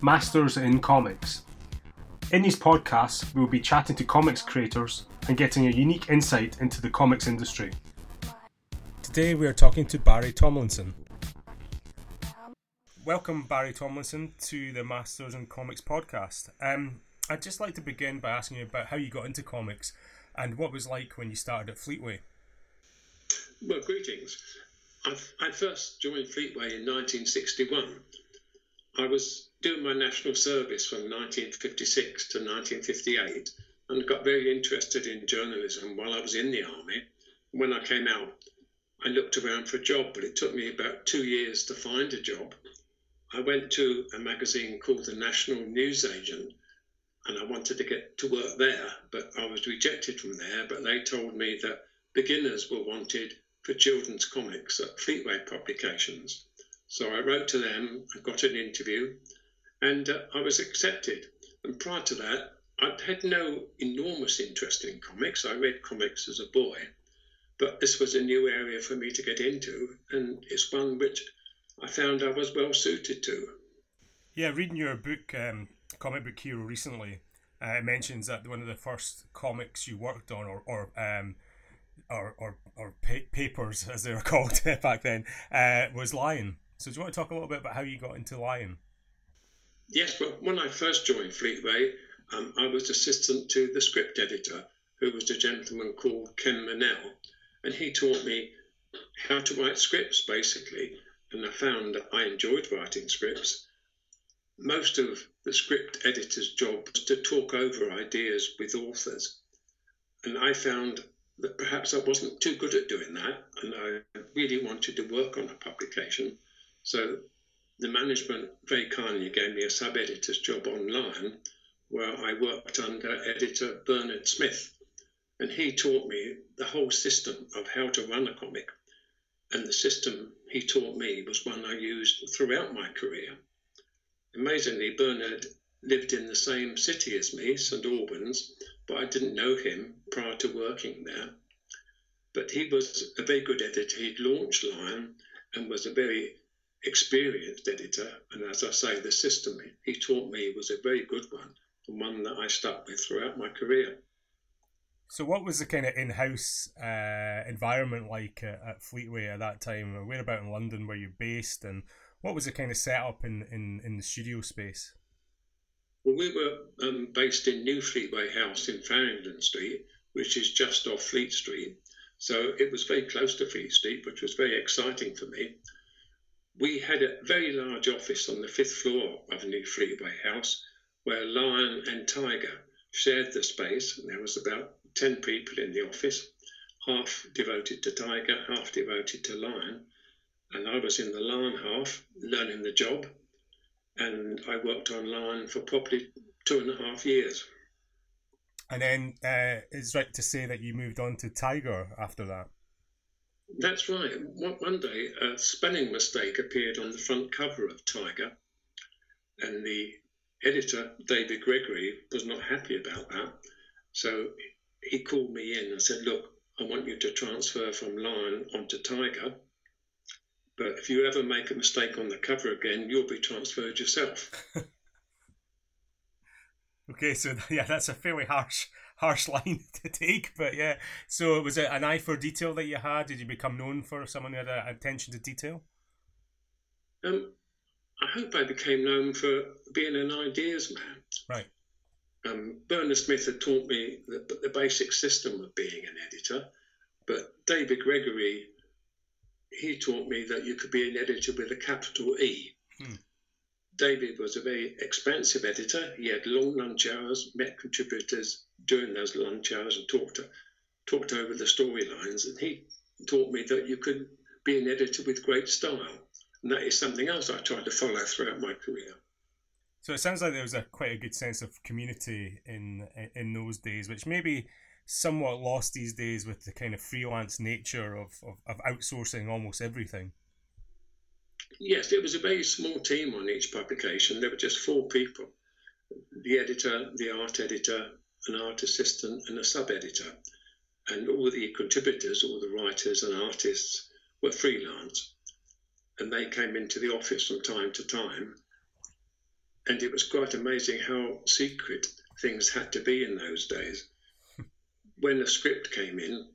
Masters in Comics. In these podcasts, we will be chatting to comics creators and getting a unique insight into the comics industry. Today we are talking to Barry Tomlinson. Welcome, Barry Tomlinson, to the Masters in Comics podcast. Um, I'd just like to begin by asking you about how you got into comics and what it was like when you started at Fleetway. Well, greetings. I, I first joined Fleetway in 1961. I was doing my national service from 1956 to 1958 and got very interested in journalism while I was in the army. When I came out, I looked around for a job, but it took me about two years to find a job. I went to a magazine called the National News Agent and I wanted to get to work there, but I was rejected from there. But they told me that beginners were wanted for children's comics at Fleetway Publications. So I wrote to them, I got an interview, and uh, I was accepted. And prior to that, I'd had no enormous interest in comics. I read comics as a boy, but this was a new area for me to get into, and it's one which I found I was well suited to. Yeah, reading your book, um, Comic Book Hero, recently, uh, it mentions that one of the first comics you worked on, or, or um, or or, or pa- papers as they were called back then, uh, was Lion. So do you want to talk a little bit about how you got into Lion? Yes, well, when I first joined Fleetway, um, I was assistant to the script editor, who was a gentleman called Ken Manell, and he taught me how to write scripts, basically. And I found that I enjoyed writing scripts. Most of the script editor's job was to talk over ideas with authors. And I found that perhaps I wasn't too good at doing that, and I really wanted to work on a publication. So the management very kindly gave me a sub editor's job on Lion where I worked under editor Bernard Smith. And he taught me the whole system of how to run a comic. And the system he taught me was one I used throughout my career. Amazingly, Bernard lived in the same city as me, St Albans, but I didn't know him prior to working there. But he was a very good editor. He'd launched Lion and was a very experienced editor. And as I say, the system he taught me was a very good one and one that I stuck with throughout my career. So, what was the kind of in-house uh, environment like at, at Fleetway at that time? Where about in London were you based, and what was the kind of setup in, in, in the studio space? Well, we were um, based in New Fleetway House in Farringdon Street, which is just off Fleet Street. So it was very close to Fleet Street, which was very exciting for me. We had a very large office on the fifth floor of New Fleetway House where Lion and Tiger shared the space. And there was about 10 people in the office, half devoted to Tiger, half devoted to Lion. And I was in the Lion half, learning the job. And I worked on Lion for probably two and a half years. And then uh, it's right to say that you moved on to Tiger after that. That's right. One day, a spelling mistake appeared on the front cover of Tiger, and the editor, David Gregory, was not happy about that. So he called me in and said, Look, I want you to transfer from Lion onto Tiger. But if you ever make a mistake on the cover again, you'll be transferred yourself. okay, so yeah, that's a fairly harsh harsh line to take, but yeah. So was it an eye for detail that you had? Did you become known for someone who had a attention to detail? Um, I hope I became known for being an ideas man. Right. Um, Bernard Smith had taught me the, the basic system of being an editor, but David Gregory, he taught me that you could be an editor with a capital E. Hmm. David was a very expansive editor. He had long lunch hours, met contributors during those lunch hours, and talked talked over the storylines. And he taught me that you could be an editor with great style. And that is something else I tried to follow throughout my career. So it sounds like there was a quite a good sense of community in in those days, which maybe somewhat lost these days with the kind of freelance nature of, of, of outsourcing almost everything. Yes, it was a very small team on each publication. There were just four people the editor, the art editor, an art assistant, and a sub editor. And all the contributors, all the writers and artists were freelance and they came into the office from time to time. and it was quite amazing how secret things had to be in those days. when a script came in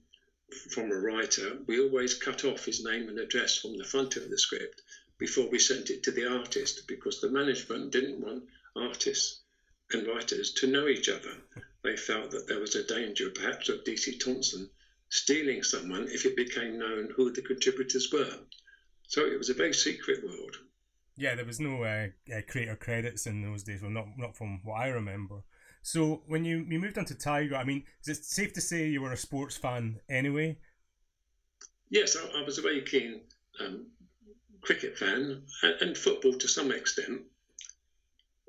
from a writer, we always cut off his name and address from the front of the script before we sent it to the artist because the management didn't want artists and writers to know each other. They felt that there was a danger, perhaps, of DC Thomson stealing someone if it became known who the contributors were. So it was a very secret world. Yeah, there was no uh, uh, creator credits in those days. Well, not not from what I remember. So when you, you moved on to Tiger, I mean, is it safe to say you were a sports fan anyway? Yes, I, I was a very keen um, cricket fan and, and, football to some extent.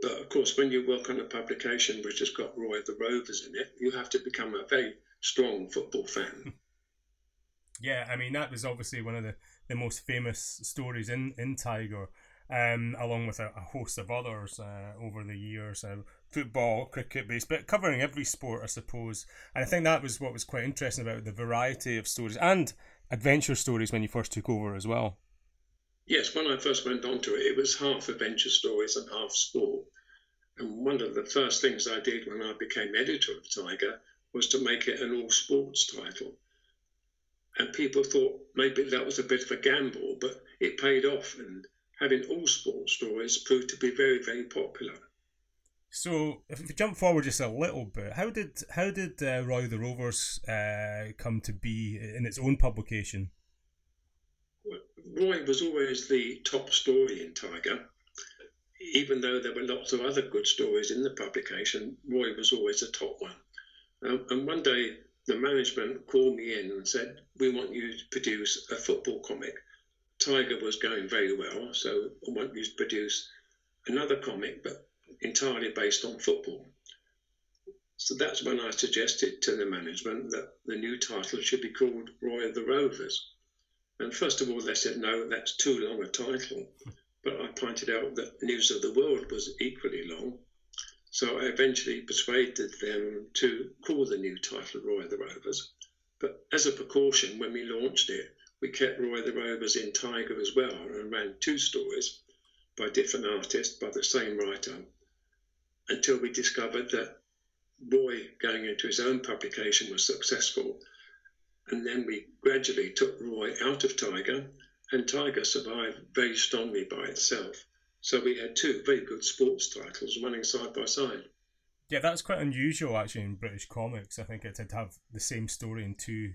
But of course, when you work on a publication which has got Roy the Rovers in it, you have to become a very strong football fan. yeah, I mean that was obviously one of the, the most famous stories in in Tiger um, along with a, a, host of others uh, over the years. Uh, football, cricket based, but covering every sport, I suppose. And I think that was what was quite interesting about the variety of stories and adventure stories when you first took over as well. Yes, when I first went onto it, it was half adventure stories and half sport. And one of the first things I did when I became editor of Tiger was to make it an all sports title. And people thought maybe that was a bit of a gamble, but it paid off. And having all sports stories proved to be very, very popular. So, if we jump forward just a little bit, how did how did uh, Roy the Rovers uh, come to be in its own publication? Roy was always the top story in Tiger, even though there were lots of other good stories in the publication. Roy was always the top one. Um, and one day, the management called me in and said, "We want you to produce a football comic." Tiger was going very well, so I want you to produce another comic, but entirely based on football. So that's when I suggested to the management that the new title should be called Roy of the Rovers. And first of all, they said, no, that's too long a title. But I pointed out that News of the World was equally long. So I eventually persuaded them to call the new title Roy the Rovers. But as a precaution, when we launched it, we kept Roy the Rovers in Tiger as well and ran two stories by different artists by the same writer until we discovered that Roy going into his own publication was successful. And then we gradually took Roy out of Tiger, and Tiger survived very strongly by itself. So we had two very good sports titles running side by side. Yeah, that's quite unusual actually in British comics. I think it to have the same story in two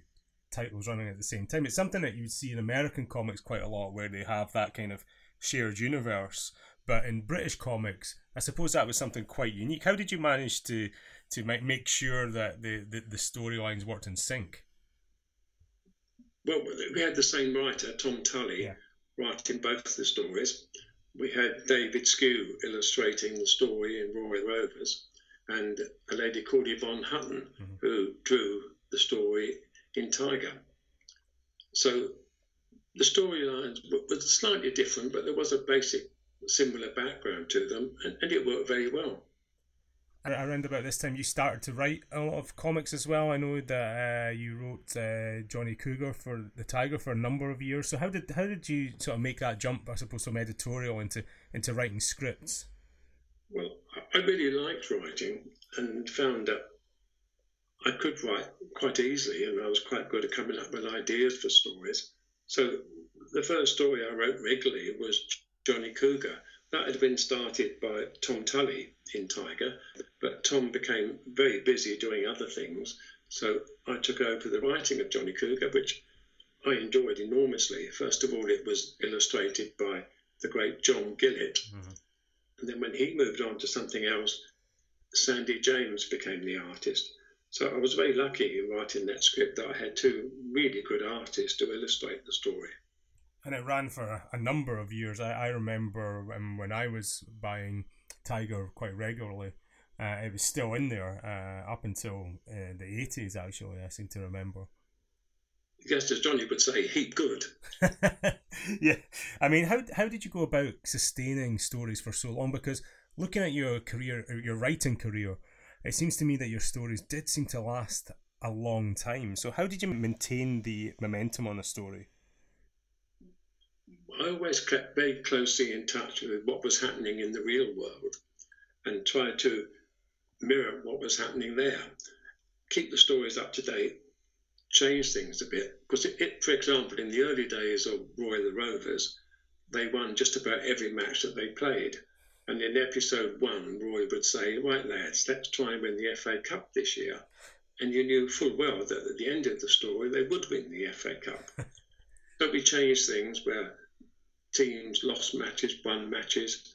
titles running at the same time. It's something that you would see in American comics quite a lot, where they have that kind of shared universe. But in British comics, I suppose that was something quite unique. How did you manage to to make make sure that the the, the storylines worked in sync? Well, we had the same writer, Tom Tully, yeah. writing both the stories. We had David Sque illustrating the story in Roy Rovers, and a lady called Yvonne Hutton, mm-hmm. who drew the story in Tiger. So the storylines were slightly different, but there was a basic similar background to them, and, and it worked very well. Around about this time, you started to write a lot of comics as well. I know that uh, you wrote uh, Johnny Cougar for the Tiger for a number of years. So how did how did you sort of make that jump, I suppose, from editorial into into writing scripts? Well, I really liked writing and found that I could write quite easily, and I was quite good at coming up with ideas for stories. So the first story I wrote regularly was Johnny Cougar. That had been started by Tom Tully in Tiger, but Tom became very busy doing other things. So I took over the writing of Johnny Cougar, which I enjoyed enormously. First of all, it was illustrated by the great John Gillett. Mm-hmm. And then when he moved on to something else, Sandy James became the artist. So I was very lucky in writing that script that I had two really good artists to illustrate the story. And it ran for a number of years. I, I remember when, when I was buying Tiger quite regularly, uh, it was still in there uh, up until uh, the 80s, actually, I seem to remember. Yes, as Johnny would say, heap good. yeah. I mean, how, how did you go about sustaining stories for so long? Because looking at your career, your writing career, it seems to me that your stories did seem to last a long time. So, how did you maintain the momentum on a story? I always kept very closely in touch with what was happening in the real world. and tried to mirror what was happening there. Keep the stories up to date, change things a bit. Because, it, it, for example, in the early days of Roy the Rovers, they won just about every match that they played. And in episode one, Roy would say, Right, lads, let's try and win the FA Cup this year. And you knew full well that at the end of the story, they would win the FA Cup. so we changed things where teams lost matches, won matches,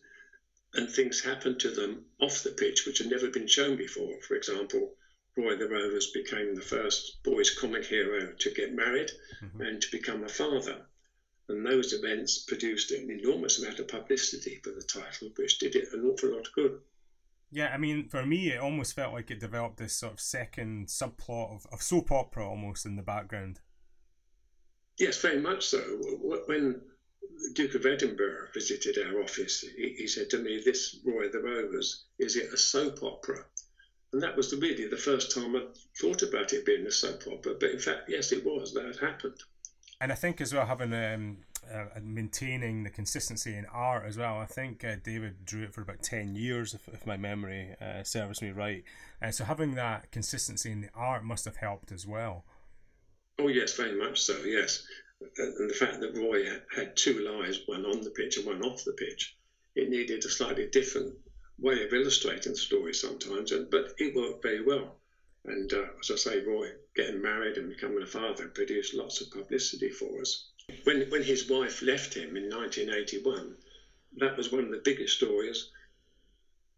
and things happened to them off the pitch which had never been shown before. For example, Roy the Rovers became the first boys' comic hero to get married mm-hmm. and to become a father. And those events produced an enormous amount of publicity for the title, which did it an awful lot of good. Yeah, I mean, for me, it almost felt like it developed this sort of second subplot of, of soap opera almost in the background. Yes, very much so. When Duke of Edinburgh visited our office, he, he said to me, This Roy the Rovers, is it a soap opera? And that was really the first time I thought about it being a soap opera. But in fact, yes, it was. That had happened. And I think as well, having um, uh, maintaining the consistency in art as well. I think uh, David drew it for about 10 years, if, if my memory uh, serves me right. And so having that consistency in the art must have helped as well. Oh, yes, very much so, yes. And the fact that Roy had two lives, one on the pitch and one off the pitch, it needed a slightly different way of illustrating the story sometimes, and, but it worked very well. And uh, as I say, Roy getting married and becoming a father produced lots of publicity for us. When, when his wife left him in 1981, that was one of the biggest stories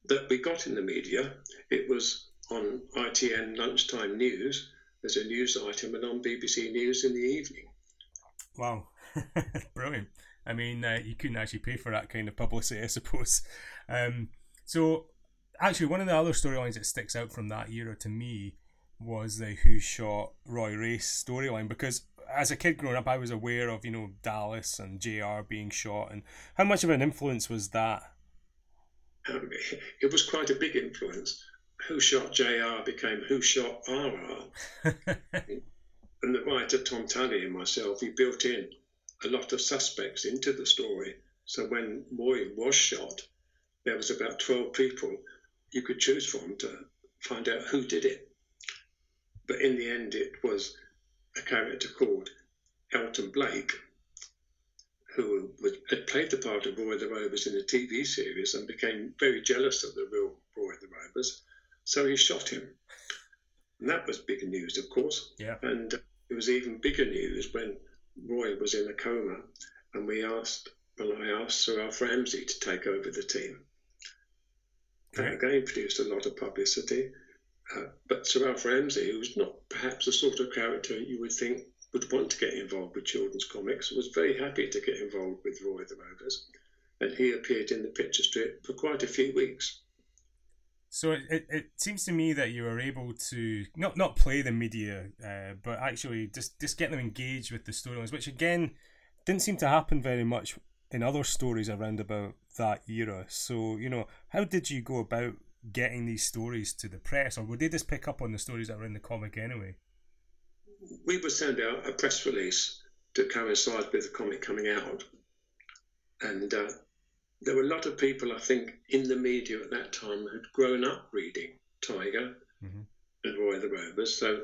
that we got in the media. It was on ITN lunchtime news as a news item and on BBC News in the evening. Wow, brilliant. I mean, uh, you couldn't actually pay for that kind of publicity, I suppose. Um, so, actually, one of the other storylines that sticks out from that era to me was the Who Shot Roy Race storyline because as a kid growing up, I was aware of you know Dallas and JR being shot, and how much of an influence was that? Um, it was quite a big influence. Who Shot JR became Who Shot RR. And the writer Tom Tully and myself, we built in a lot of suspects into the story. So when Roy was shot, there was about 12 people you could choose from to find out who did it. But in the end, it was a character called Elton Blake, who had played the part of Roy the Rovers in a TV series and became very jealous of the real Roy the Rovers. So he shot him. And that was big news, of course. Yeah. And it was even bigger news when Roy was in a coma and we asked, well, I asked Sir Alf Ramsey to take over the team. That again produced a lot of publicity. Uh, but Sir Alf Ramsey, who's not perhaps the sort of character you would think would want to get involved with children's comics, was very happy to get involved with Roy the Rovers. And he appeared in the picture strip for quite a few weeks. So it, it, it seems to me that you were able to not not play the media, uh, but actually just, just get them engaged with the storylines, which again didn't seem to happen very much in other stories around about that era. So, you know, how did you go about getting these stories to the press, or would they just pick up on the stories that were in the comic anyway? We would send out a press release to coincide with the comic coming out. And uh, there were a lot of people, I think, in the media at that time who'd grown up reading Tiger mm-hmm. and Roy the Rovers. So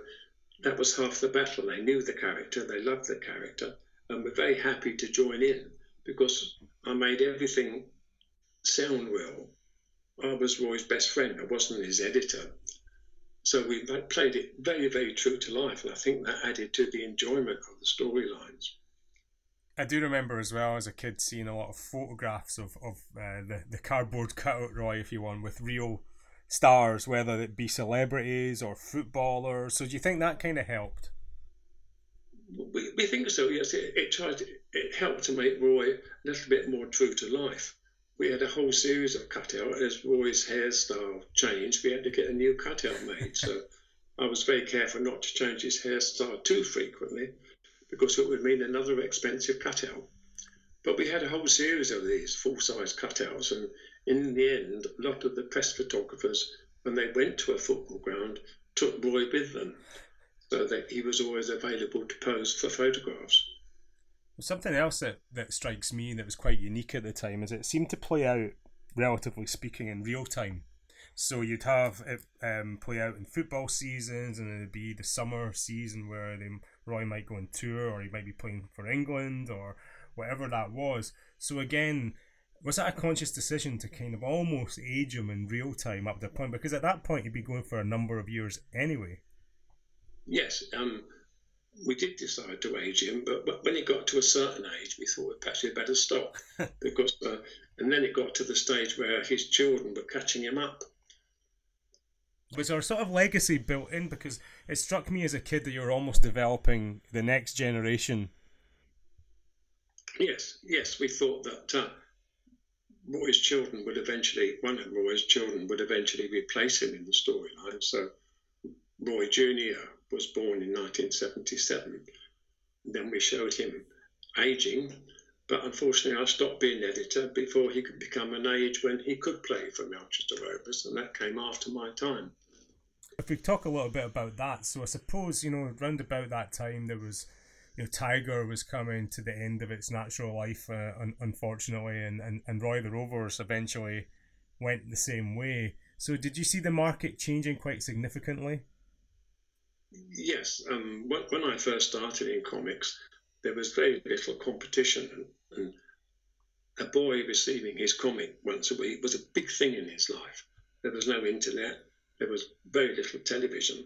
that was half the battle. They knew the character, they loved the character, and were very happy to join in because I made everything sound well. I was Roy's best friend. I wasn't his editor. So we played it very, very true to life, and I think that added to the enjoyment of the storylines. I do remember as well as a kid seeing a lot of photographs of, of uh, the, the cardboard cutout Roy, if you want, with real stars, whether it be celebrities or footballers. So do you think that kind of helped? We, we think so, yes. It, it tried it helped to make Roy a little bit more true to life. We had a whole series of cutout. As Roy's hairstyle changed, we had to get a new cutout made. so I was very careful not to change his hairstyle too frequently because it would mean another expensive cutout. But we had a whole series of these full size cutouts, and in the end, a lot of the press photographers, when they went to a football ground, took Roy with them so that he was always available to pose for photographs. Something else that, that strikes me that was quite unique at the time is it seemed to play out, relatively speaking, in real time. So you'd have it um, play out in football seasons, and it'd be the summer season where they, Roy might go on tour, or he might be playing for England, or whatever that was. So again, was that a conscious decision to kind of almost age him in real time up to the point? Because at that point, he'd be going for a number of years anyway. Yes, um, we did decide to age him, but, but when he got to a certain age, we thought perhaps we'd better stop because, uh, and then it got to the stage where his children were catching him up. Was there sort of legacy built in? Because it struck me as a kid that you were almost developing the next generation. Yes, yes, we thought that uh, Roy's children would eventually, one of Roy's children would eventually replace him in the storyline. So Roy Jr. was born in 1977. Then we showed him aging, but unfortunately, I stopped being editor before he could become an age when he could play for Melchester Rovers, and that came after my time. If we talk a little bit about that, so I suppose you know, round about that time, there was you know, Tiger was coming to the end of its natural life, uh, un- unfortunately, and, and, and Roy the Rovers eventually went the same way. So, did you see the market changing quite significantly? Yes. Um, when I first started in comics, there was very little competition, and, and a boy receiving his comic once a week was a big thing in his life. There was no internet, there was very little television.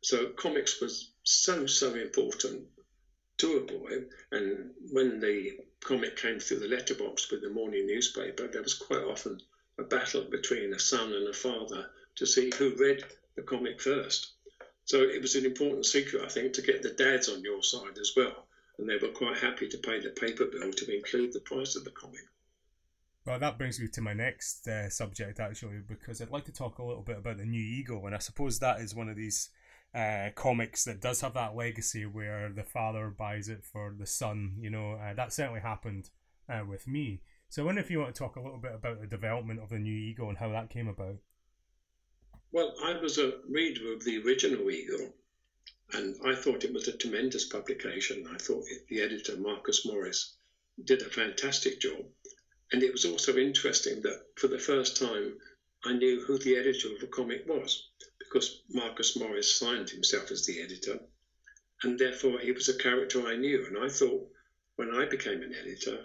So, comics was so, so important to a boy. And when the comic came through the letterbox with the morning newspaper, there was quite often a battle between a son and a father to see who read the comic first. So it was an important secret, I think, to get the dads on your side as well. And they were quite happy to pay the paper bill to include the price of the comic. Well, that brings me to my next uh, subject, actually, because I'd like to talk a little bit about the New Eagle. And I suppose that is one of these uh, comics that does have that legacy where the father buys it for the son. You know, uh, that certainly happened uh, with me. So I wonder if you want to talk a little bit about the development of the new Eagle and how that came about. Well, I was a reader of the original Eagle, and I thought it was a tremendous publication. I thought the editor, Marcus Morris, did a fantastic job. And it was also interesting that for the first time, I knew who the editor of a comic was because Marcus Morris signed himself as the editor, and therefore he was a character I knew. And I thought when I became an editor,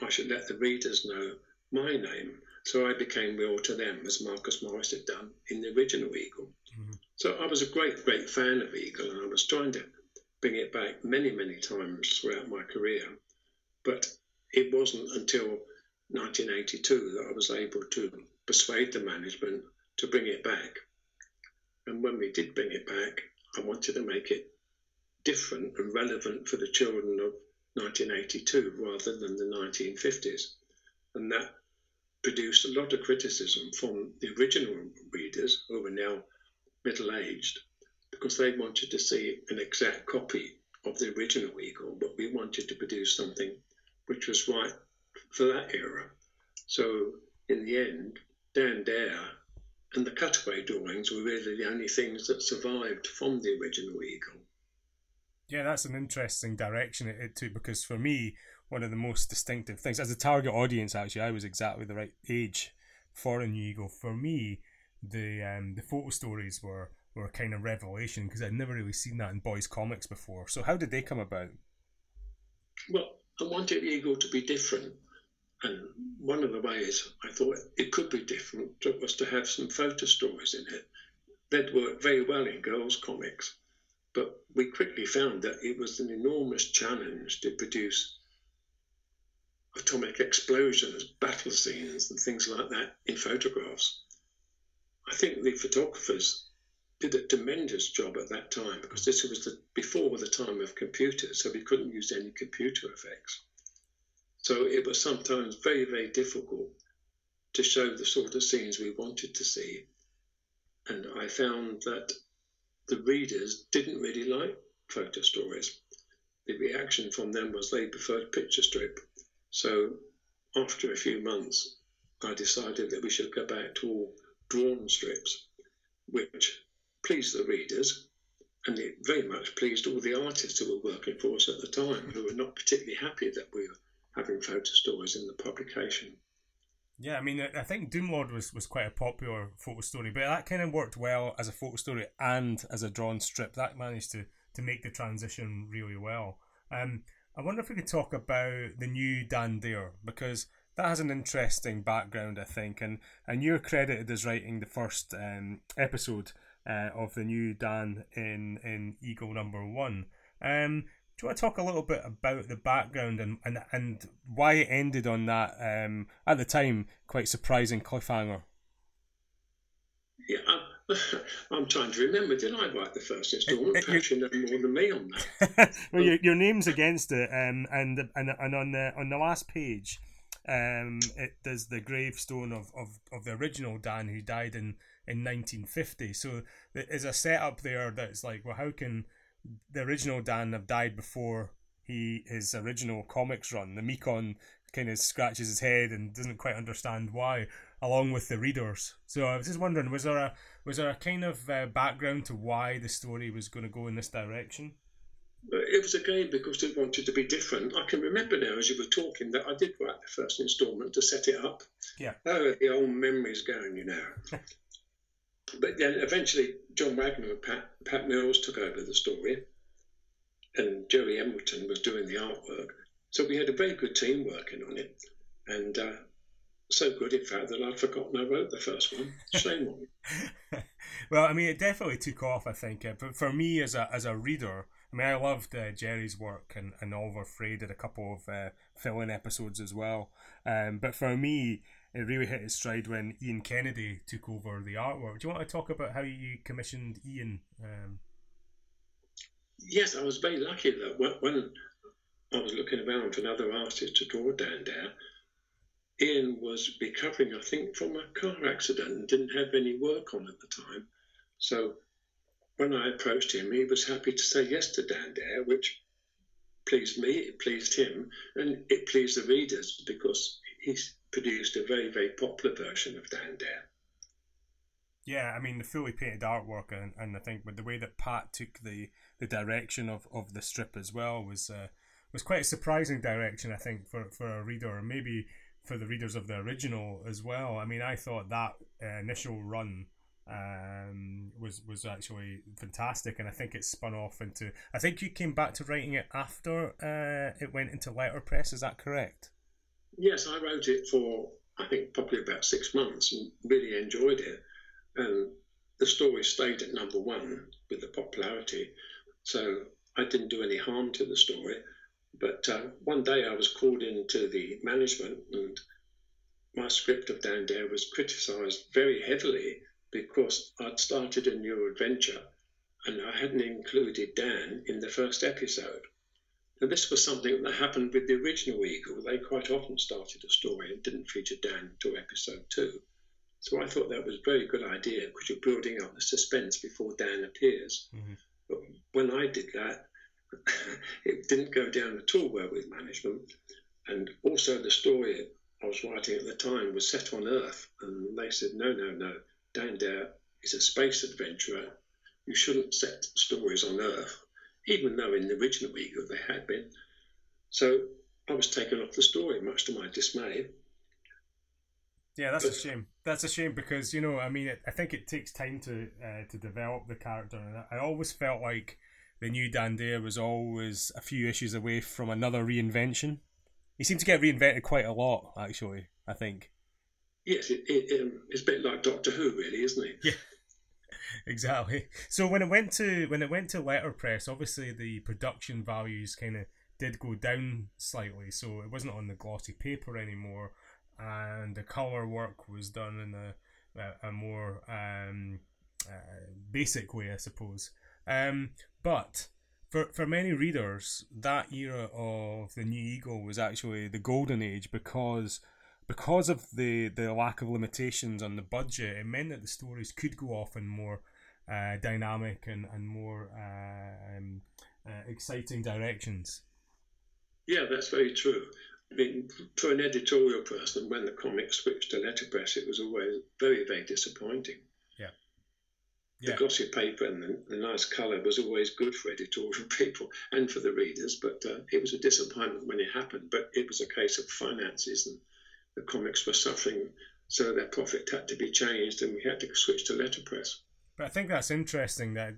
I should let the readers know my name. So I became real to them as Marcus Morris had done in the original Eagle. Mm-hmm. So I was a great, great fan of Eagle, and I was trying to bring it back many, many times throughout my career. But it wasn't until 1982 that I was able to persuade the management to bring it back. And when we did bring it back, I wanted to make it different and relevant for the children of 1982 rather than the 1950s. And that produced a lot of criticism from the original readers who were now middle aged because they wanted to see an exact copy of the original Eagle, but we wanted to produce something which was right for that era. So in the end, Dan Dare and the cutaway drawings were really the only things that survived from the original Eagle. Yeah, that's an interesting direction it, it took because for me, one of the most distinctive things as a target audience, actually, I was exactly the right age for a new Eagle. For me, the um, the photo stories were were a kind of revelation because I'd never really seen that in boys' comics before. So how did they come about? Well, I wanted Eagle to be different. And one of the ways I thought it could be different was to have some photo stories in it. They'd work very well in girls' comics, but we quickly found that it was an enormous challenge to produce atomic explosions, battle scenes, and things like that in photographs. I think the photographers did a tremendous job at that time because this was the, before the time of computers, so we couldn't use any computer effects. So it was sometimes very, very difficult to show the sort of scenes we wanted to see. And I found that the readers didn't really like photo stories. The reaction from them was they preferred picture strip. So after a few months, I decided that we should go back to all drawn strips, which pleased the readers and it very much pleased all the artists who were working for us at the time, who were not particularly happy that we were having photo stories in the publication. Yeah, I mean, I think Doomlord was, was quite a popular photo story, but that kind of worked well as a photo story and as a drawn strip. That managed to, to make the transition really well. Um, I wonder if we could talk about the new Dan Dare because that has an interesting background, I think, and and you're credited as writing the first um, episode uh, of the new Dan in in Eagle Number One. Um, do you want to talk a little bit about the background and, and, and why it ended on that, um, at the time, quite surprising cliffhanger? Yeah, I'm, I'm trying to remember. Did I write the first? It, it, Perhaps you know more than me on that. well, your, your name's against it, um, and and and on the on the last page, um, it does the gravestone of, of, of the original Dan who died in, in 1950. So there's a setup there that's like, well, how can the original Dan have died before he his original comics run. The Mekon kind of scratches his head and doesn't quite understand why, along with the readers. So I was just wondering, was there a was there a kind of uh, background to why the story was going to go in this direction? It was again because it wanted to be different. I can remember now as you were talking that I did write the first instalment to set it up. Yeah. Oh, the old memories going, you know. but then eventually John Wagner and Pat, Pat Mills took over the story, and Joey Embleton was doing the artwork. So we had a very good team working on it, and uh, so good, in fact, that I'd forgotten I wrote the first one. Shame on me. well, I mean, it definitely took off, I think. Uh, but for me, as a as a reader, I mean, I loved uh, Gerry's work, and, and Oliver Frey did a couple of uh, fill-in episodes as well. Um, but for me, it really hit its stride when Ian Kennedy took over the artwork. Do you want to talk about how you commissioned Ian? Um... Yes, I was very lucky that when, I was looking around for another artist to draw Dan Dare, Ian was recovering, I think, from a car accident and didn't have any work on at the time. So when I approached him, he was happy to say yes to Dan Dare, which pleased me, it pleased him, and it pleased the readers because he's produced a very, very popular version of Dan Dare. Yeah, I mean the fully painted artwork, and, and I think with the way that Pat took the, the direction of, of the strip as well was uh, was quite a surprising direction. I think for, for a reader, or maybe for the readers of the original as well. I mean, I thought that uh, initial run um, was was actually fantastic, and I think it spun off into. I think you came back to writing it after uh, it went into letterpress. Is that correct? Yes, I wrote it for I think probably about six months and really enjoyed it. And the story stayed at number one with the popularity, so I didn't do any harm to the story. But uh, one day I was called into the management, and my script of Dan Dare was criticised very heavily because I'd started a new adventure and I hadn't included Dan in the first episode. And this was something that happened with the original Eagle. They quite often started a story and didn't feature Dan until episode two. So I thought that was a very good idea because you're building up the suspense before Dan appears. Mm-hmm. But when I did that, it didn't go down at all well with management. And also, the story I was writing at the time was set on Earth. And they said, no, no, no, Dan Dare is a space adventurer. You shouldn't set stories on Earth even though in the original Eagle they had been. So I was taken off the story, much to my dismay. Yeah, that's but, a shame. That's a shame because you know, I mean, it, I think it takes time to uh, to develop the character, and I always felt like the new Dan Dare was always a few issues away from another reinvention. He seemed to get reinvented quite a lot, actually. I think. Yes, it, it, um, it's a bit like Doctor Who, really, isn't it? Yeah exactly. So when it went to when it went to letterpress, obviously the production values kind of did go down slightly. So it wasn't on the glossy paper anymore, and the color work was done in a a, more um, uh, basic way, I suppose. Um, but for for many readers, that era of the New Eagle was actually the golden age because because of the, the lack of limitations on the budget, it meant that the stories could go off in more uh, dynamic and, and more uh, um, uh, exciting directions. Yeah, that's very true. I mean, for an editorial person, when the comic switched to letterpress, it was always very, very disappointing. Yeah. yeah. The glossy paper and the, the, nice colour was always good for editorial people and for the readers, but uh, it was a disappointment when it happened. But it was a case of finances and the comics were suffering, so their profit had to be changed, and we had to switch to letterpress. But I think that's interesting that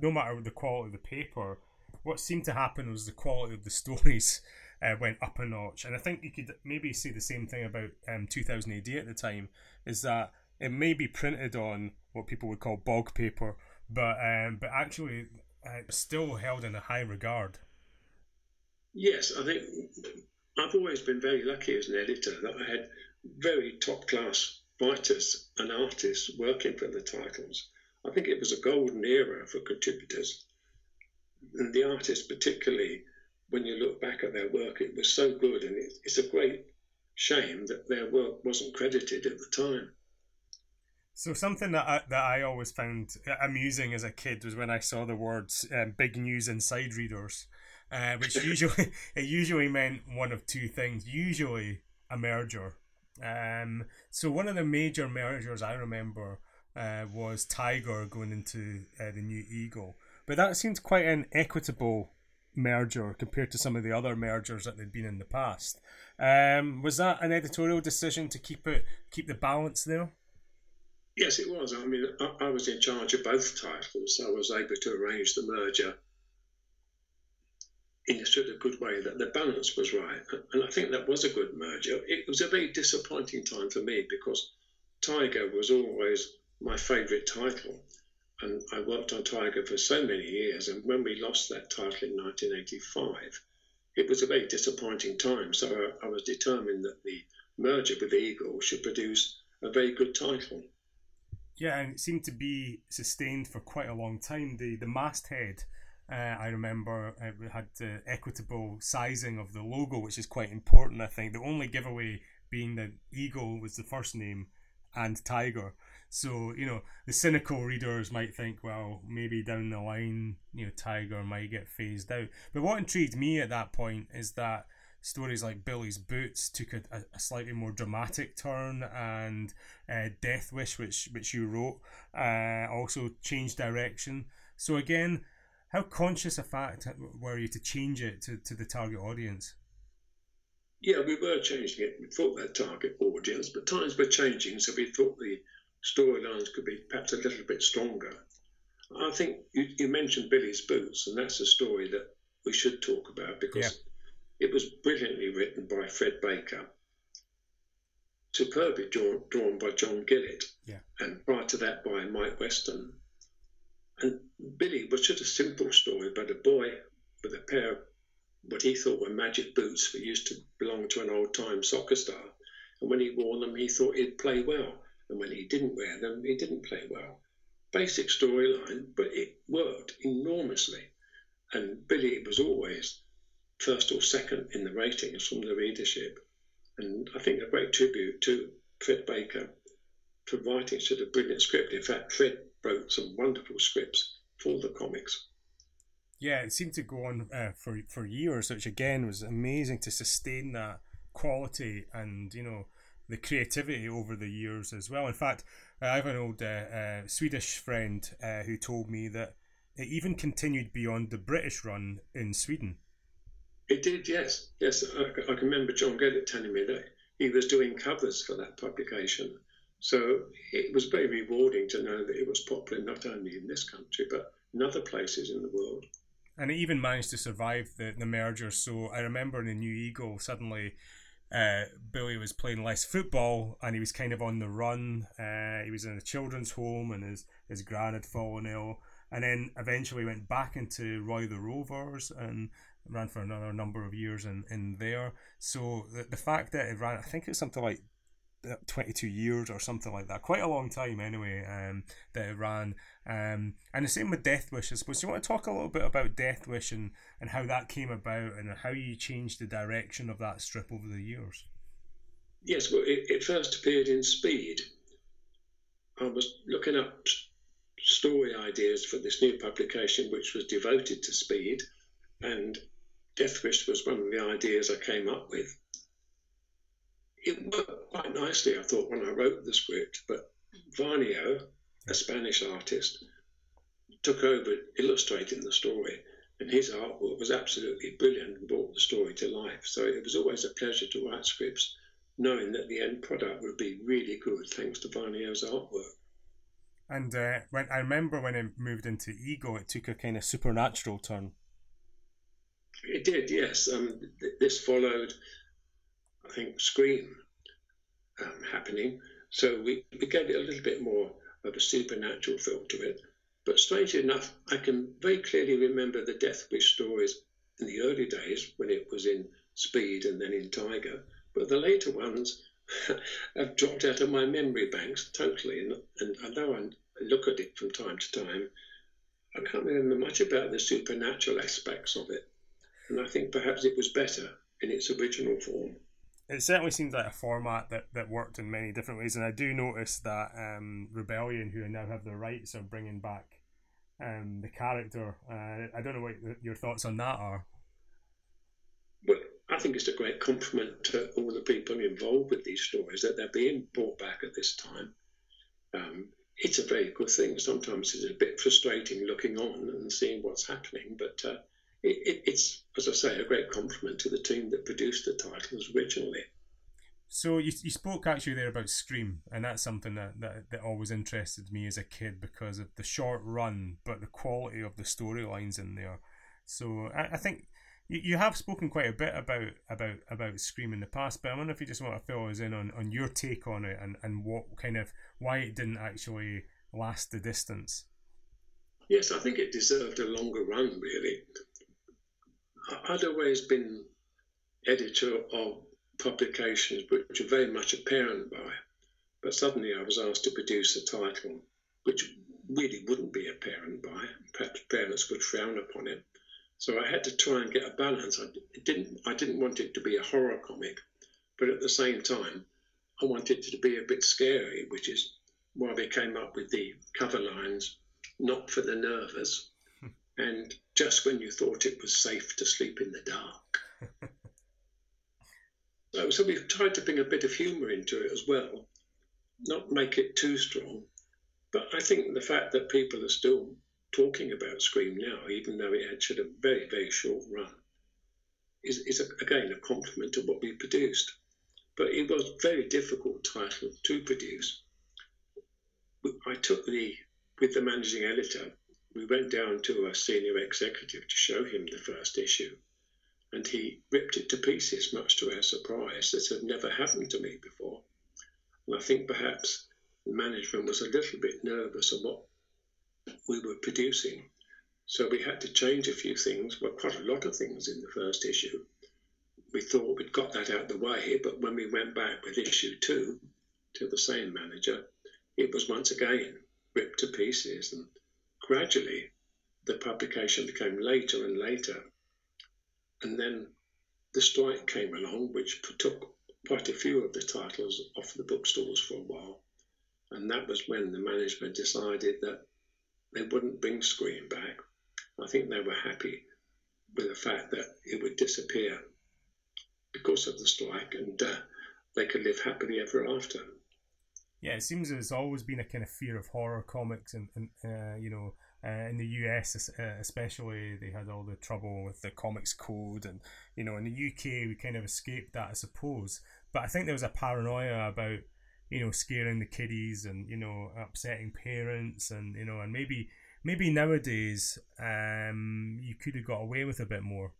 no matter the quality of the paper, what seemed to happen was the quality of the stories uh, went up a notch. And I think you could maybe say the same thing about um, 2000 AD at the time, is that it may be printed on what people would call bog paper, but um, but actually uh, still held in a high regard. Yes, I think I've always been very lucky as an editor that I had very top class writers and artists working for the titles. I think it was a golden era for contributors. And the artists, particularly, when you look back at their work, it was so good, and it, it's a great shame that their work wasn't credited at the time. So something that I, that I always found amusing as a kid was when I saw the words um, "big news inside readers," uh, which usually it usually meant one of two things. Usually a merger. Um, so one of the major mergers I remember uh, was Tiger going into uh, the new Eagle, but that seems quite an equitable merger compared to some of the other mergers that they'd been in the past. Um, was that an editorial decision to keep it keep the balance there? Yes, it was. I mean, I, I was in charge of both titles, I was able to arrange the merger in a sort of good way that the balance was right. And I think that was a good merger. It was a very disappointing time for me because Tiger was always my favourite title. And I worked on Tiger for so many years. And when we lost that title in 1985, it was a very disappointing time. So I, I was determined that the merger with Eagle should produce a very good title. Yeah, and it seemed to be sustained for quite a long time. The the masthead, uh, I remember, it had the equitable sizing of the logo, which is quite important. I think the only giveaway being that Eagle was the first name and Tiger. So you know the cynical readers might think, well, maybe down the line, you know, Tiger might get phased out. But what intrigued me at that point is that stories like Billy's Boots took a, a slightly more dramatic turn, and uh, Death Wish, which which you wrote, uh, also changed direction. So again, how conscious a fact were you to change it to, to the target audience? Yeah, we were changing it. We thought that target audience, but times were changing, so we thought the storylines could be perhaps a little bit stronger. I think you, you mentioned Billy's Boots, and that's a story that we should talk about because yeah. it was brilliantly written by Fred Baker, superbly drawn, drawn by John Gillett, yeah. and prior to that by Mike Western. And Billy was just a simple story about a boy with a pair of what he thought were magic boots that used to belong to an old time soccer star. And when he wore them, he thought he'd play well and when he didn't wear them, he didn't play well. Basic storyline, but it worked enormously. And Billy was always first or second in the ratings from the readership. And I think a great tribute to Fred Baker for writing such a brilliant script. In fact, Fred wrote some wonderful scripts for the comics. Yeah, it seemed to go on uh, for for years, which again was amazing to sustain that quality and you know the creativity over the years as well. In fact, I have an old uh, uh, Swedish friend uh, who told me that it even continued beyond the British run in Sweden. It did, yes, yes. I, I can remember John Gillett telling me that he was doing covers for that publication. So it was very rewarding to know that it was popular not only in this country but in other places in the world. And it even managed to survive the, the merger. So I remember in the New Eagle, suddenly uh, Billy was playing less football and he was kind of on the run. Uh, he was in a children's home and his, his gran had fallen ill. And then eventually went back into Roy the Rovers and ran for another number of years in, in there. So the, the fact that it ran, I think it's something like 22 years or something like that. Quite a long time, anyway, um, that it ran. Um, and the same with Death Wish, I suppose. You want to talk a little bit about Death Wish and, and how that came about and how you changed the direction of that strip over the years? Yes, well, it, it first appeared in Speed. I was looking up story ideas for this new publication, which was devoted to Speed, and Death Wish was one of the ideas I came up with it worked quite nicely, I thought, when I wrote the script. But Vanyo, a Spanish artist, took over illustrating the story, and his artwork was absolutely brilliant and brought the story to life. So it was always a pleasure to write scripts knowing that the end product would be really good thanks to Vanyo's artwork. And uh, when I remember when it moved into Eagle, it took a kind of supernatural turn. It did, yes. Um, th- this followed, I think, Scream um, happening, so we, we gave it a little bit more of a supernatural feel to it. But strangely enough, I can very clearly remember the Death Wish stories in the early days when it was in Speed and then in Tiger. But the later ones have dropped out of my memory banks totally. And, and although I look at it from time to time, I can't remember much about the supernatural aspects of it. And I think perhaps it was better in its original form. It certainly seems like a format that, that worked in many different ways, and I do notice that um, Rebellion, who now have the rights, are bringing back um, the character. Uh, I don't know what your thoughts on that are. Well, I think it's a great compliment to all the people involved with these stories that they're being brought back at this time. Um, it's a very good thing. Sometimes it's a bit frustrating looking on and seeing what's happening, but uh, it, it, it's, as I say, a great compliment to the team that produced the titles originally. So you, you spoke actually there about Scream, and that's something that, that, that always interested me as a kid because of the short run, but the quality of the storylines in there. So I, I think you, you have spoken quite a bit about about about Scream in the past, but I wonder if you just want to fill us in on, on your take on it and, and what kind of why it didn't actually last the distance. Yes, I think it deserved a longer run, really. I'd always been editor of publications which are very much a parent by, but suddenly I was asked to produce a title which really wouldn't be a parent by. Perhaps parents would frown upon it. So I had to try and get a balance. I didn't I didn't want it to be a horror comic, but at the same time, I wanted it to be a bit scary, which is why we came up with the cover lines, not for the nervous, and just when you thought it was safe to sleep in the dark. so, so we've tried to bring a bit of humour into it as well, not make it too strong. But I think the fact that people are still talking about Scream now, even though it had a very, very short run, is, is a, again a compliment to what we produced. But it was a very difficult title to produce. I took the, with the managing editor, we went down to a senior executive to show him the first issue, and he ripped it to pieces, much to our surprise. This had never happened to me before. And I think perhaps the management was a little bit nervous of what we were producing. So we had to change a few things, well, quite a lot of things in the first issue. We thought we'd got that out of the way, but when we went back with issue two to the same manager, it was once again ripped to pieces. And gradually, the publication became later and later. And then the strike came along, which took quite a few of the titles off the bookstores for a while. And that was when the management decided that they wouldn't bring Scream back. I think they were happy with the fact that it would disappear because of the strike and uh, they could live happily ever after. Yeah, it seems there's always been a kind of fear of horror comics, and, and uh, you know, uh, in the US uh, especially, they had all the trouble with the comics code, and you know, in the UK we kind of escaped that, I suppose. But I think there was a paranoia about you know, scaring the kiddies and you know, upsetting parents, and you know, and maybe maybe nowadays um, you could have got away with a bit more.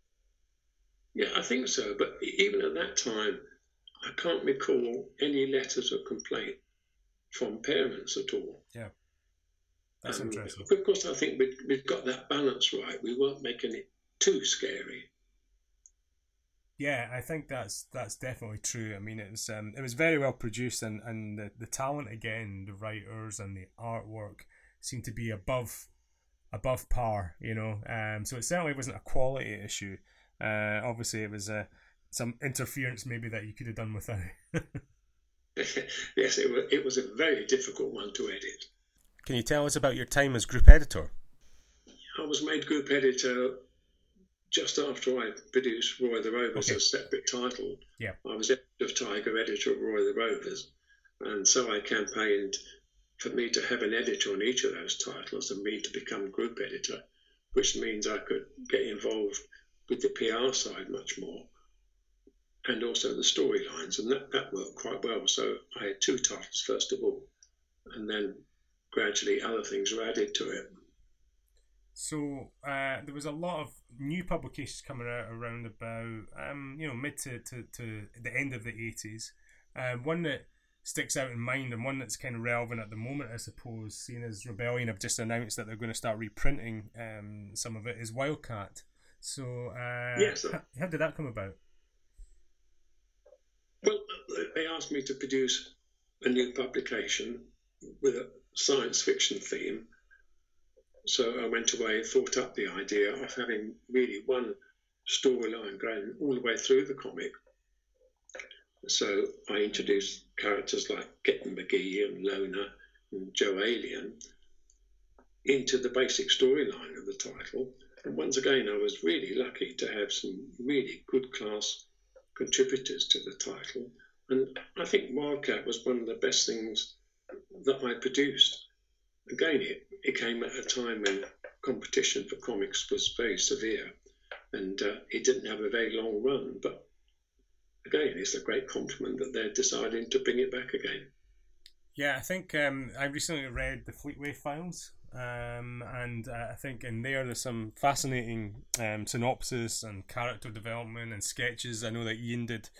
Yeah, I think so. But even at that time, I can't recall any letters of complaint from parents at all. Yeah, that's um, interesting. Of course, I think we we've got that balance right. We weren't making it too scary. Yeah, I think that's that's definitely true. I mean, it was um, it was very well produced, and and the, the talent again, the writers and the artwork seemed to be above above par. You know, um, so it certainly wasn't a quality issue. Uh, obviously, it was uh, some interference maybe that you could have done without. yes, it was, it was a very difficult one to edit. Can you tell us about your time as group editor? I was made group editor just after I produced Roy the Rovers okay. as a separate title, yeah. I was editor of Tiger, editor of Roy the Rovers. And so I campaigned for me to have an editor on each of those titles and me to become group editor, which means I could get involved with the PR side much more. And also the storylines, and that, that worked quite well. So I had two titles first of all, and then gradually other things were added to it. So uh, there was a lot of new publications coming out around about um, you know mid to, to, to the end of the eighties. Um, one that sticks out in mind and one that's kind of relevant at the moment, I suppose, seeing as Rebellion have just announced that they're going to start reprinting um, some of it, is Wildcat. So uh, yes, how, how did that come about? They asked me to produce a new publication with a science fiction theme. So I went away and thought up the idea of having really one storyline going all the way through the comic. So I introduced characters like Kitten Magee and Loner and Joe Alien into the basic storyline of the title. And once again, I was really lucky to have some really good class contributors to the title. And I think Wildcat was one of the best things that I produced. Again, it, it came at a time when competition for comics was very severe and uh, it didn't have a very long run. But again, it's a great compliment that they're deciding to bring it back again. Yeah, I think um, I recently read the Fleetway Files, um, and uh, I think in there there's some fascinating um, synopsis and character development and sketches. I know that Ian did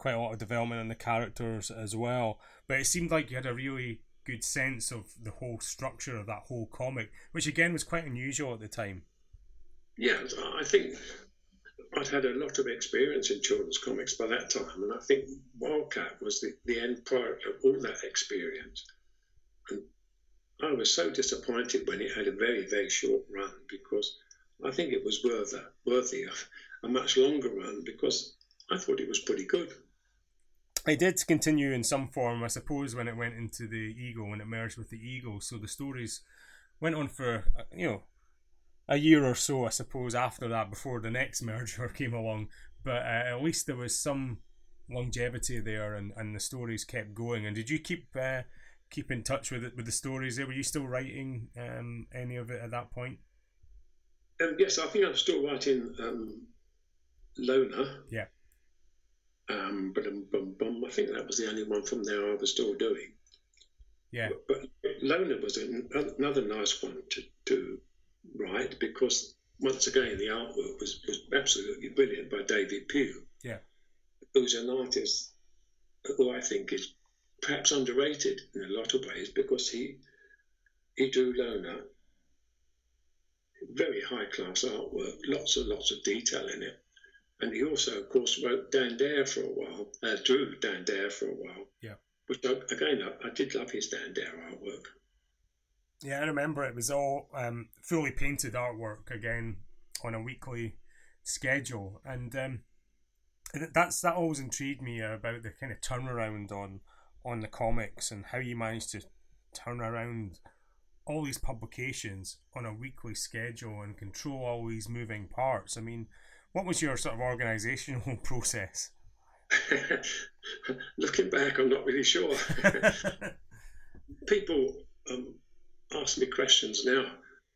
quite a lot of development in the characters as well, but it seemed like you had a really good sense of the whole structure of that whole comic, which again was quite unusual at the time. Yeah, I think I'd had a lot of experience in children's comics by that time, and I think Wildcat was the, the end product of all that experience. And I was so disappointed when it had a very, very short run because I think it was worth worthy of a much longer run because I thought it was pretty good. It did continue in some form, I suppose, when it went into the Eagle, when it merged with the Eagle. So the stories went on for, uh, you know, a year or so, I suppose, after that, before the next merger came along. But uh, at least there was some longevity there, and, and the stories kept going. And did you keep uh, keep in touch with it with the stories there? Were you still writing um, any of it at that point? Um, yes, I think I'm still writing um, Loner. Yeah. Um, but bum, bum, I think that was the only one from there I was still doing. Yeah. But, but Loner was another nice one to, to write because once again the artwork was, was absolutely brilliant by David Pugh. Yeah. Who's an artist who I think is perhaps underrated in a lot of ways because he he drew Loner very high class artwork, lots and lots of detail in it. And he also, of course, wrote Dan Dare for a while, uh, drew Dan Dare for a while. Yeah. Which, I, again, I, I, did love his Dan Dare artwork. Yeah, I remember it was all um, fully painted artwork again on a weekly schedule. And um, that's that always intrigued me about the kind of turnaround on on the comics and how you managed to turn around all these publications on a weekly schedule and control all these moving parts. I mean, what was your sort of organizational process? Looking back, I'm not really sure. People um, ask me questions now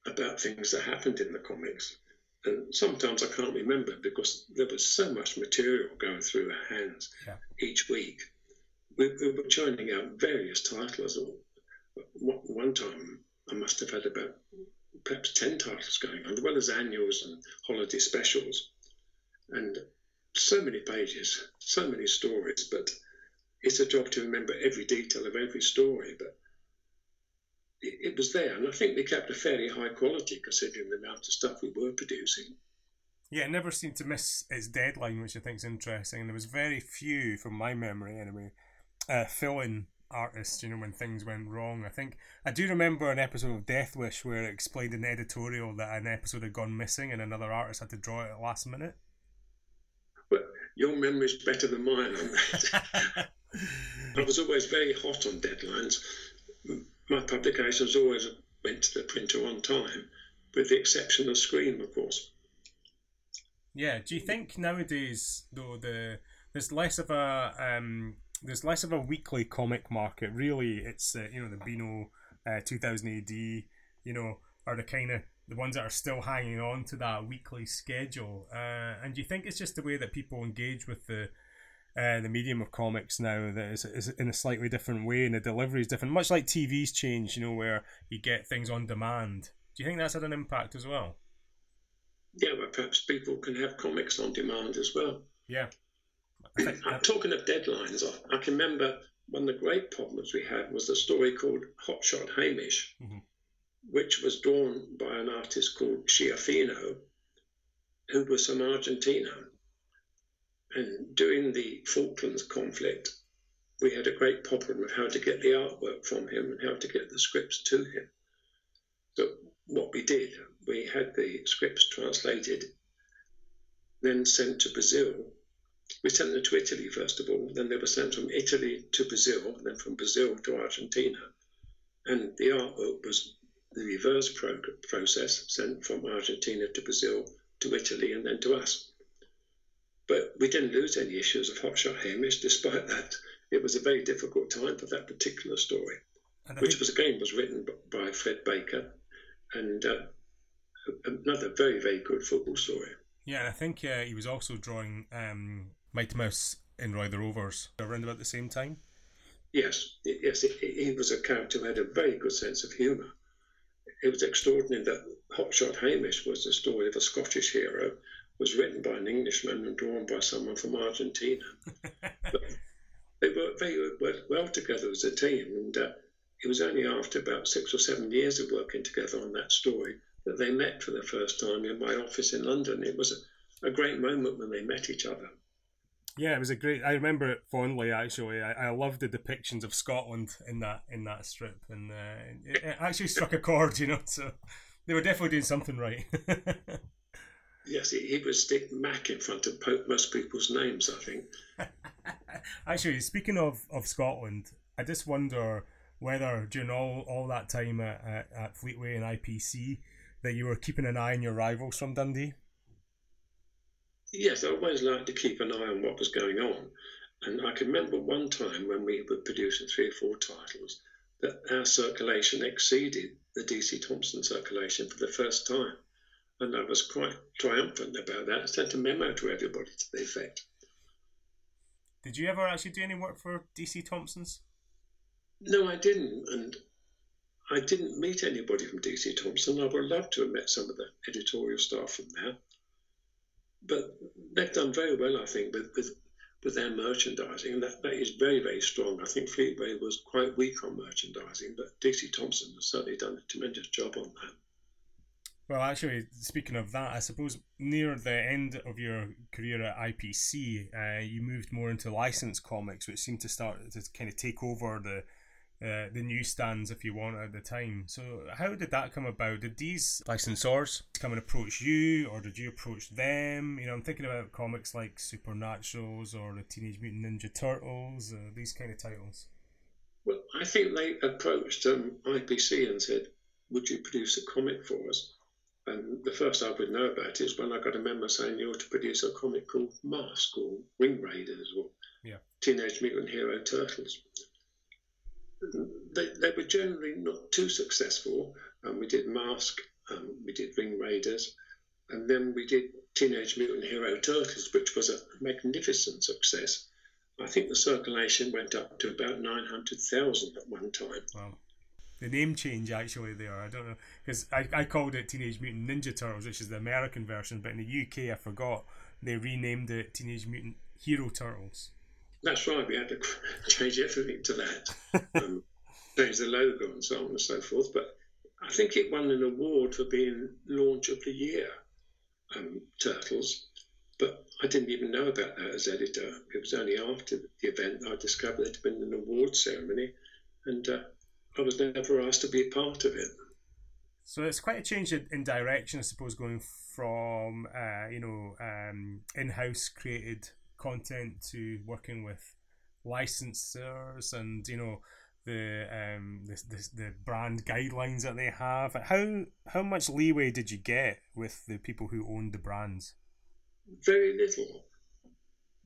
about things that happened in the comics. And sometimes I can't remember because there was so much material going through our hands yeah. each week we, we were churning out various titles. One time, I must have had about perhaps 10 titles going on, as well as annuals and holiday specials. And so many pages, so many stories, but it's a job to remember every detail of every story. But it, it was there, and I think we kept a fairly high quality considering the amount of stuff we were producing. Yeah, it never seemed to miss its deadline, which I think is interesting. And there was very few, from my memory anyway, uh, fill-in artists, you know, when things went wrong. I think I do remember an episode of Death Wish where it explained in the editorial that an episode had gone missing and another artist had to draw it at last minute. Your memory's better than mine on that. I was always very hot on deadlines. My publications always went to the printer on time, with the exception of Scream, of course. Yeah. Do you think nowadays, though, the there's less of a um, there's less of a weekly comic market. Really, it's uh, you know the Beano uh, 2000 AD, you know, are the kind of the ones that are still hanging on to that weekly schedule. Uh, and do you think it's just the way that people engage with the uh, the medium of comics now that is, is in a slightly different way and the delivery is different, much like TV's changed, you know, where you get things on demand. Do you think that's had an impact as well? Yeah, but perhaps people can have comics on demand as well. Yeah. I'm talking of deadlines. I, I can remember one of the great problems we had was the story called Hotshot Hamish, mm-hmm. Which was drawn by an artist called Schiaffino, who was from Argentina. And during the Falklands conflict, we had a great problem of how to get the artwork from him and how to get the scripts to him. So what we did, we had the scripts translated, then sent to Brazil. We sent them to Italy first of all, then they were sent from Italy to Brazil, then from Brazil to Argentina. And the artwork was the reverse pro- process, sent from Argentina to Brazil to Italy and then to us. But we didn't lose any issues of Hotshot Hamish, despite that. It was a very difficult time for that particular story, which was again was written by Fred Baker, and uh, another very very good football story. Yeah, and I think uh, he was also drawing um, Mighty Mouse in Roy the Rovers around about the same time. Yes, yes, he was a character who had a very good sense of humour. It was extraordinary that Hotshot Hamish was the story of a Scottish hero, was written by an Englishman and drawn by someone from Argentina. they worked very well together as a team, and uh, it was only after about six or seven years of working together on that story that they met for the first time in my office in London. It was a, a great moment when they met each other. Yeah, it was a great. I remember it fondly. Actually, I, I loved the depictions of Scotland in that in that strip, and uh, it, it, actually struck a chord. You know, so they were definitely doing something right. yes, he, he would stick Mac in front of most people's names. I think. actually, speaking of of Scotland, I just wonder whether during all all that time at, at, at Fleetway and IPC that you were keeping an eye on your rivals from Dundee? Yes, I always liked to keep an eye on what was going on. And I can remember one time when we were producing three or four titles that our circulation exceeded the DC Thomson circulation for the first time. And I was quite triumphant about that. I sent a memo to everybody to the effect. Did you ever actually do any work for DC Thomson's? No, I didn't. And I didn't meet anybody from DC Thomson. I would love to have met some of the editorial staff from there. But they've done very well, I think, with, with, with their merchandising, and that, that is very, very strong. I think Fleetway was quite weak on merchandising, but DC Thomson has certainly done a tremendous job on that. Well, actually, speaking of that, I suppose near the end of your career at IPC, uh, you moved more into licensed comics, which seemed to start to kind of take over the uh, the newsstands, if you want, at the time. So, how did that come about? Did these licensors come and approach you, or did you approach them? You know, I'm thinking about comics like Supernaturals or the Teenage Mutant Ninja Turtles, uh, these kind of titles. Well, I think they approached um, IPC and said, "Would you produce a comic for us?" And the first I would know about it is when I got a memo saying you ought to produce a comic called Mask or Ring Raiders or yeah. Teenage Mutant Hero Turtles they, they were generally not too successful. Um, we did Mask, um, we did Ring Raiders, and then we did Teenage Mutant Hero Turtles, which was a magnificent success. I think the circulation went up to about 900,000 at one time. Wow. The name change actually there, I don't know, because I, I called it Teenage Mutant Ninja Turtles, which is the American version, but in the UK I forgot they renamed it Teenage Mutant Hero Turtles. That's right. We had to change everything to that, um, change the logo and so on and so forth. But I think it won an award for being launch of the year, um, Turtles. But I didn't even know about that as editor. It was only after the event I discovered there'd been an award ceremony, and uh, I was never asked to be a part of it. So it's quite a change in direction, I suppose, going from uh, you know um, in-house created content to working with licensors and you know the um the, the, the brand guidelines that they have. How how much leeway did you get with the people who owned the brands? Very little.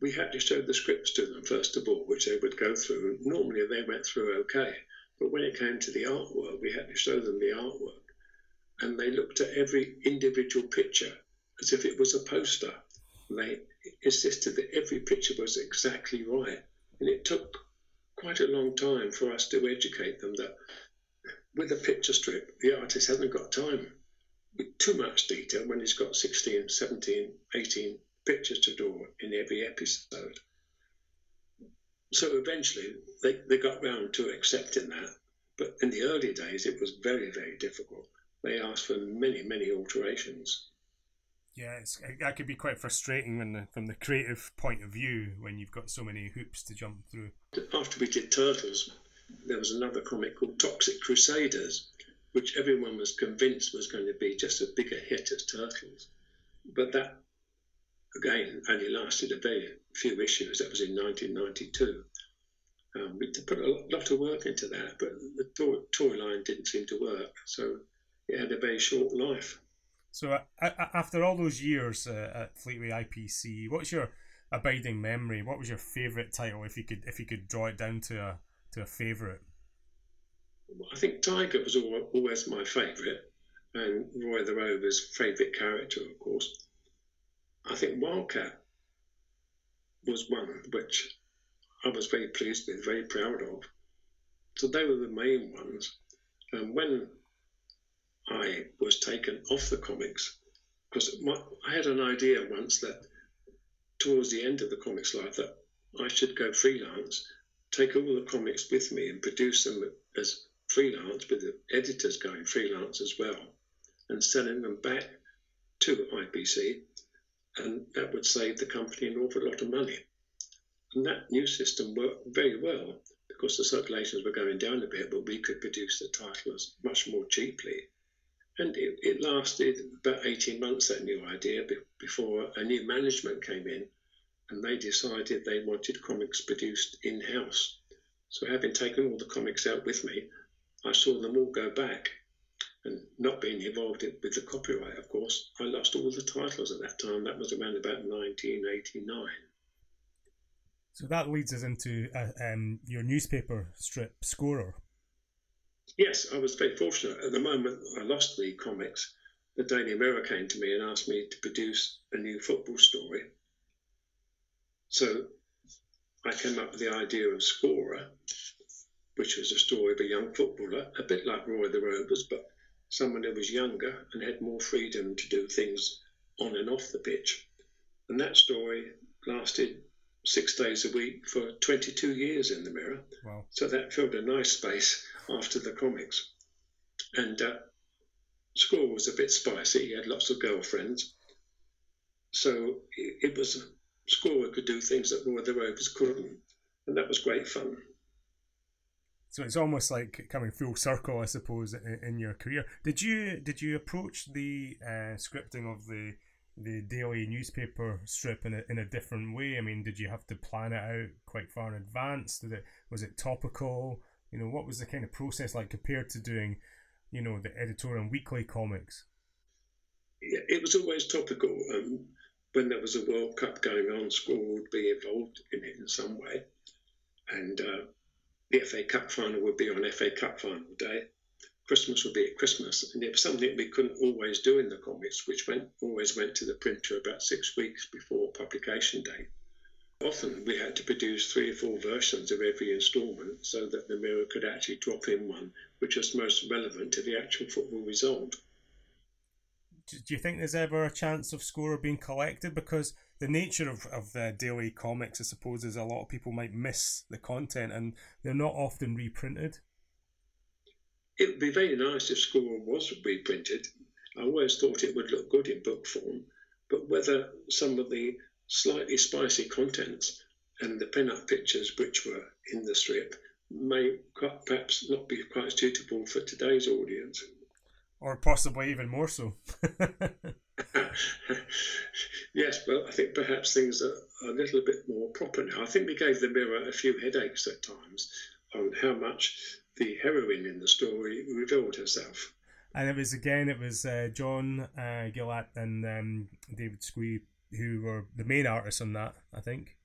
We had to show the scripts to them first of all which they would go through. Normally they went through okay but when it came to the artwork we had to show them the artwork. And they looked at every individual picture as if it was a poster. They insisted that every picture was exactly right. And it took quite a long time for us to educate them that with a picture strip, the artist hasn't got time with too much detail when he's got 16, 17, 18 pictures to draw in every episode. So eventually they, they got round to accepting that. But in the early days, it was very, very difficult. They asked for many, many alterations. Yeah, that could be quite frustrating when the, from the creative point of view when you've got so many hoops to jump through. After we did Turtles, there was another comic called Toxic Crusaders, which everyone was convinced was going to be just a bigger hit as Turtles. But that, again, only lasted a very few issues. That was in 1992. Um, we put a lot of work into that, but the toy line didn't seem to work. So it had a very short life. So uh, after all those years uh, at Fleetway IPC, what's your abiding memory? What was your favourite title, if you could if you could draw it down to a to a favourite? I think Tiger was always my favourite, and Roy the Rover's favourite character, of course. I think Wildcat was one which I was very pleased with, very proud of. So they were the main ones. And when I was taken off the comics because I had an idea once that towards the end of the comics life that I should go freelance, take all the comics with me and produce them as freelance with the editors going freelance as well and selling them back to IPC and that would save the company an awful lot of money. And that new system worked very well because the circulations were going down a bit, but we could produce the titles much more cheaply and it, it lasted about 18 months, that new idea, before a new management came in and they decided they wanted comics produced in house. So, having taken all the comics out with me, I saw them all go back. And not being involved with the copyright, of course, I lost all the titles at that time. That was around about 1989. So that leads us into uh, um, your newspaper strip, Scorer. Yes, I was very fortunate. At the moment I lost the comics, the Daily Mirror came to me and asked me to produce a new football story. So I came up with the idea of Scorer, which was a story of a young footballer, a bit like Roy the Rovers, but someone who was younger and had more freedom to do things on and off the pitch. And that story lasted six days a week for 22 years in the Mirror. Wow. So that filled a nice space after the comics. And uh, Scorer was a bit spicy. He had lots of girlfriends. So it, was Scorer could do things that Roy the Rovers couldn't. And that was great fun. So it's almost like coming full circle, I suppose, in, in your career. Did you did you approach the uh, scripting of the the daily newspaper strip in a, in a different way? I mean, did you have to plan it out quite far in advance? Did it was it topical? You know, what was the kind of process like compared to doing, you know, the editorial and weekly comics? Yeah, it was always topical. Um, when there was a World Cup going on, school would be involved in it in some way, and uh, the FA Cup final would be on FA Cup final day. Christmas would be at Christmas, and it was something we couldn't always do in the comics, which went always went to the printer about six weeks before publication date. Often we had to produce three or four versions of every instalment so that the mirror could actually drop in one which was most relevant to the actual football result. Do you think there's ever a chance of Scorer being collected? Because the nature of, of the daily comics, I suppose, is a lot of people might miss the content and they're not often reprinted. It would be very nice if Scorer was reprinted. I always thought it would look good in book form, but whether some of the slightly spicy contents and the pin-up pictures which were in the strip may perhaps not be quite suitable for today's audience. Or possibly even more so. yes, well, I think perhaps things are a little bit more proper now. I think we gave the mirror a few headaches at times on how much the heroine in the story revealed herself. And it was again, it was uh, John uh, Gillatt and um, David Sque who were the main artists on that, I think.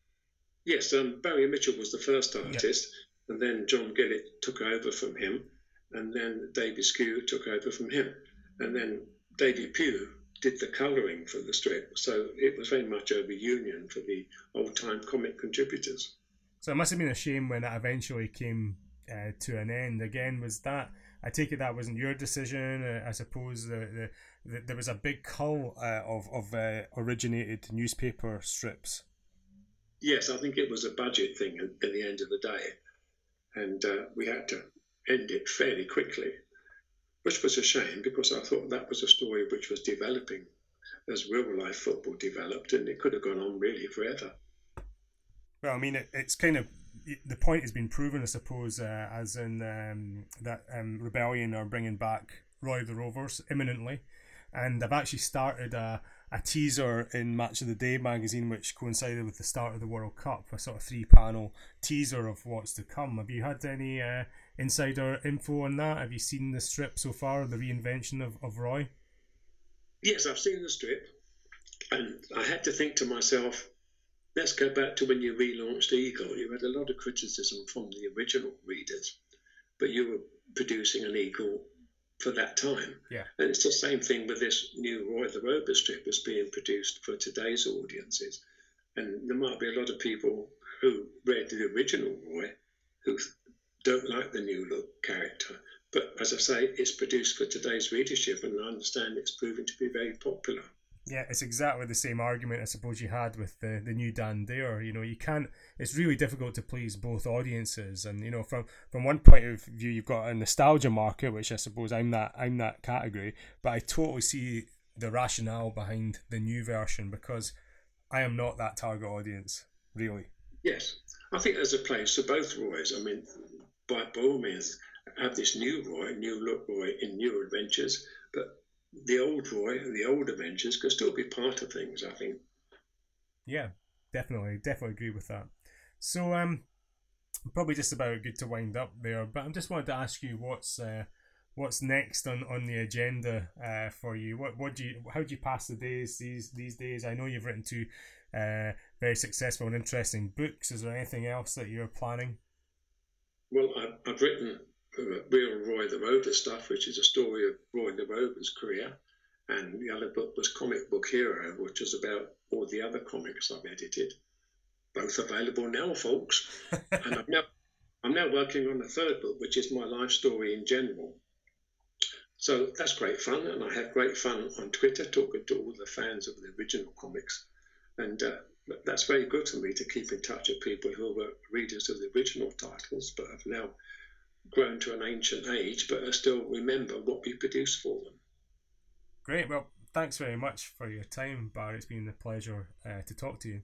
Yes, um, Barrie Mitchell was the first artist, and then John Gillatt took over from him, and then David Sque took over from him, and then David Pugh did the colouring for the strip. So it was very much a reunion for the old time comic contributors. So it must have been a shame when it eventually came uh, to an end. Again, was that? I take it that wasn't your decision. Uh, I suppose the, the, the, there was a big cull uh, of of uh, originated newspaper strips. Yes, I think it was a budget thing at, at the end of the day, and uh, we had to end it fairly quickly which was a shame because I thought that was a story which was developing as real life football developed, and it could have gone on really forever. Well, I mean, it, it's kind of the point has been proven, I suppose, uh, as in um, that um, Rebellion are bringing back Roy the Rovers imminently, and I've actually started a, a teaser in Match of the Day magazine, which coincided with the start of the World Cup, a sort of three panel teaser of what's to come. Have you had any uh, insider info on that? Have you seen the strip so far, the reinvention of, of Roy? Yes, I've seen the strip, and I had to think to myself, let's go back to when you relaunched Eagle. You had a lot of criticism from the original readers, but you were producing an Eagle for that time. Yeah. And it's the same thing with this new Roy the Rover strip that's being produced for today's audiences. And there might be a lot of people who read the original Roy who don't like the new look character. But as I say, it's produced for today's readership, and I understand it's proving to be very popular. Yeah, it's exactly the same argument I suppose you had with the, the new Dan Dare. You know, you can't. It's really difficult to please both audiences, and you know, from from one point of view, you've got a nostalgia market, which I suppose I'm that I'm that category. But I totally see the rationale behind the new version because I am not that target audience, really. Yes, I think there's a place for both Roys. I mean, by, all means, have this new Roy, new look Roy in new adventures, the old Roy the old adventures can still be part of things, I think. Yeah, definitely, definitely agree with that. So, um, probably just about good to wind up there, but I'm just wanted to ask you what's uh, what's next on, on the agenda uh, for you. What what do you how do you pass the days these these days? I know you've written two uh, very successful and interesting books. Is there anything else that you're planning? Well, I've, I've written real Roy the Rover stuff, which is a story of Roy the Rover's career. And the other book was Comic Book Hero, which is about all the other comics I've edited. Both available now, folks. and I'm now, I'm now working on a third book, which is my life story in general. So that's great fun, and I have great fun on Twitter talking to all the fans of the original comics. And uh, that's very good for me to keep in touch with people who were readers of the original titles, but have now grown to an ancient age, but still remember what we produce for them. Great. Well, thanks very much for your time, Barrie. It's been a pleasure uh, to talk to you.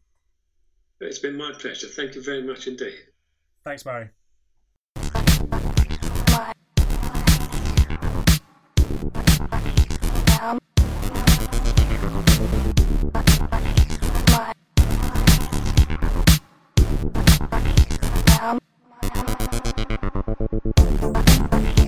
It's been my pleasure. Thank you very much indeed. Thanks, Barrie. Bye. Thank you.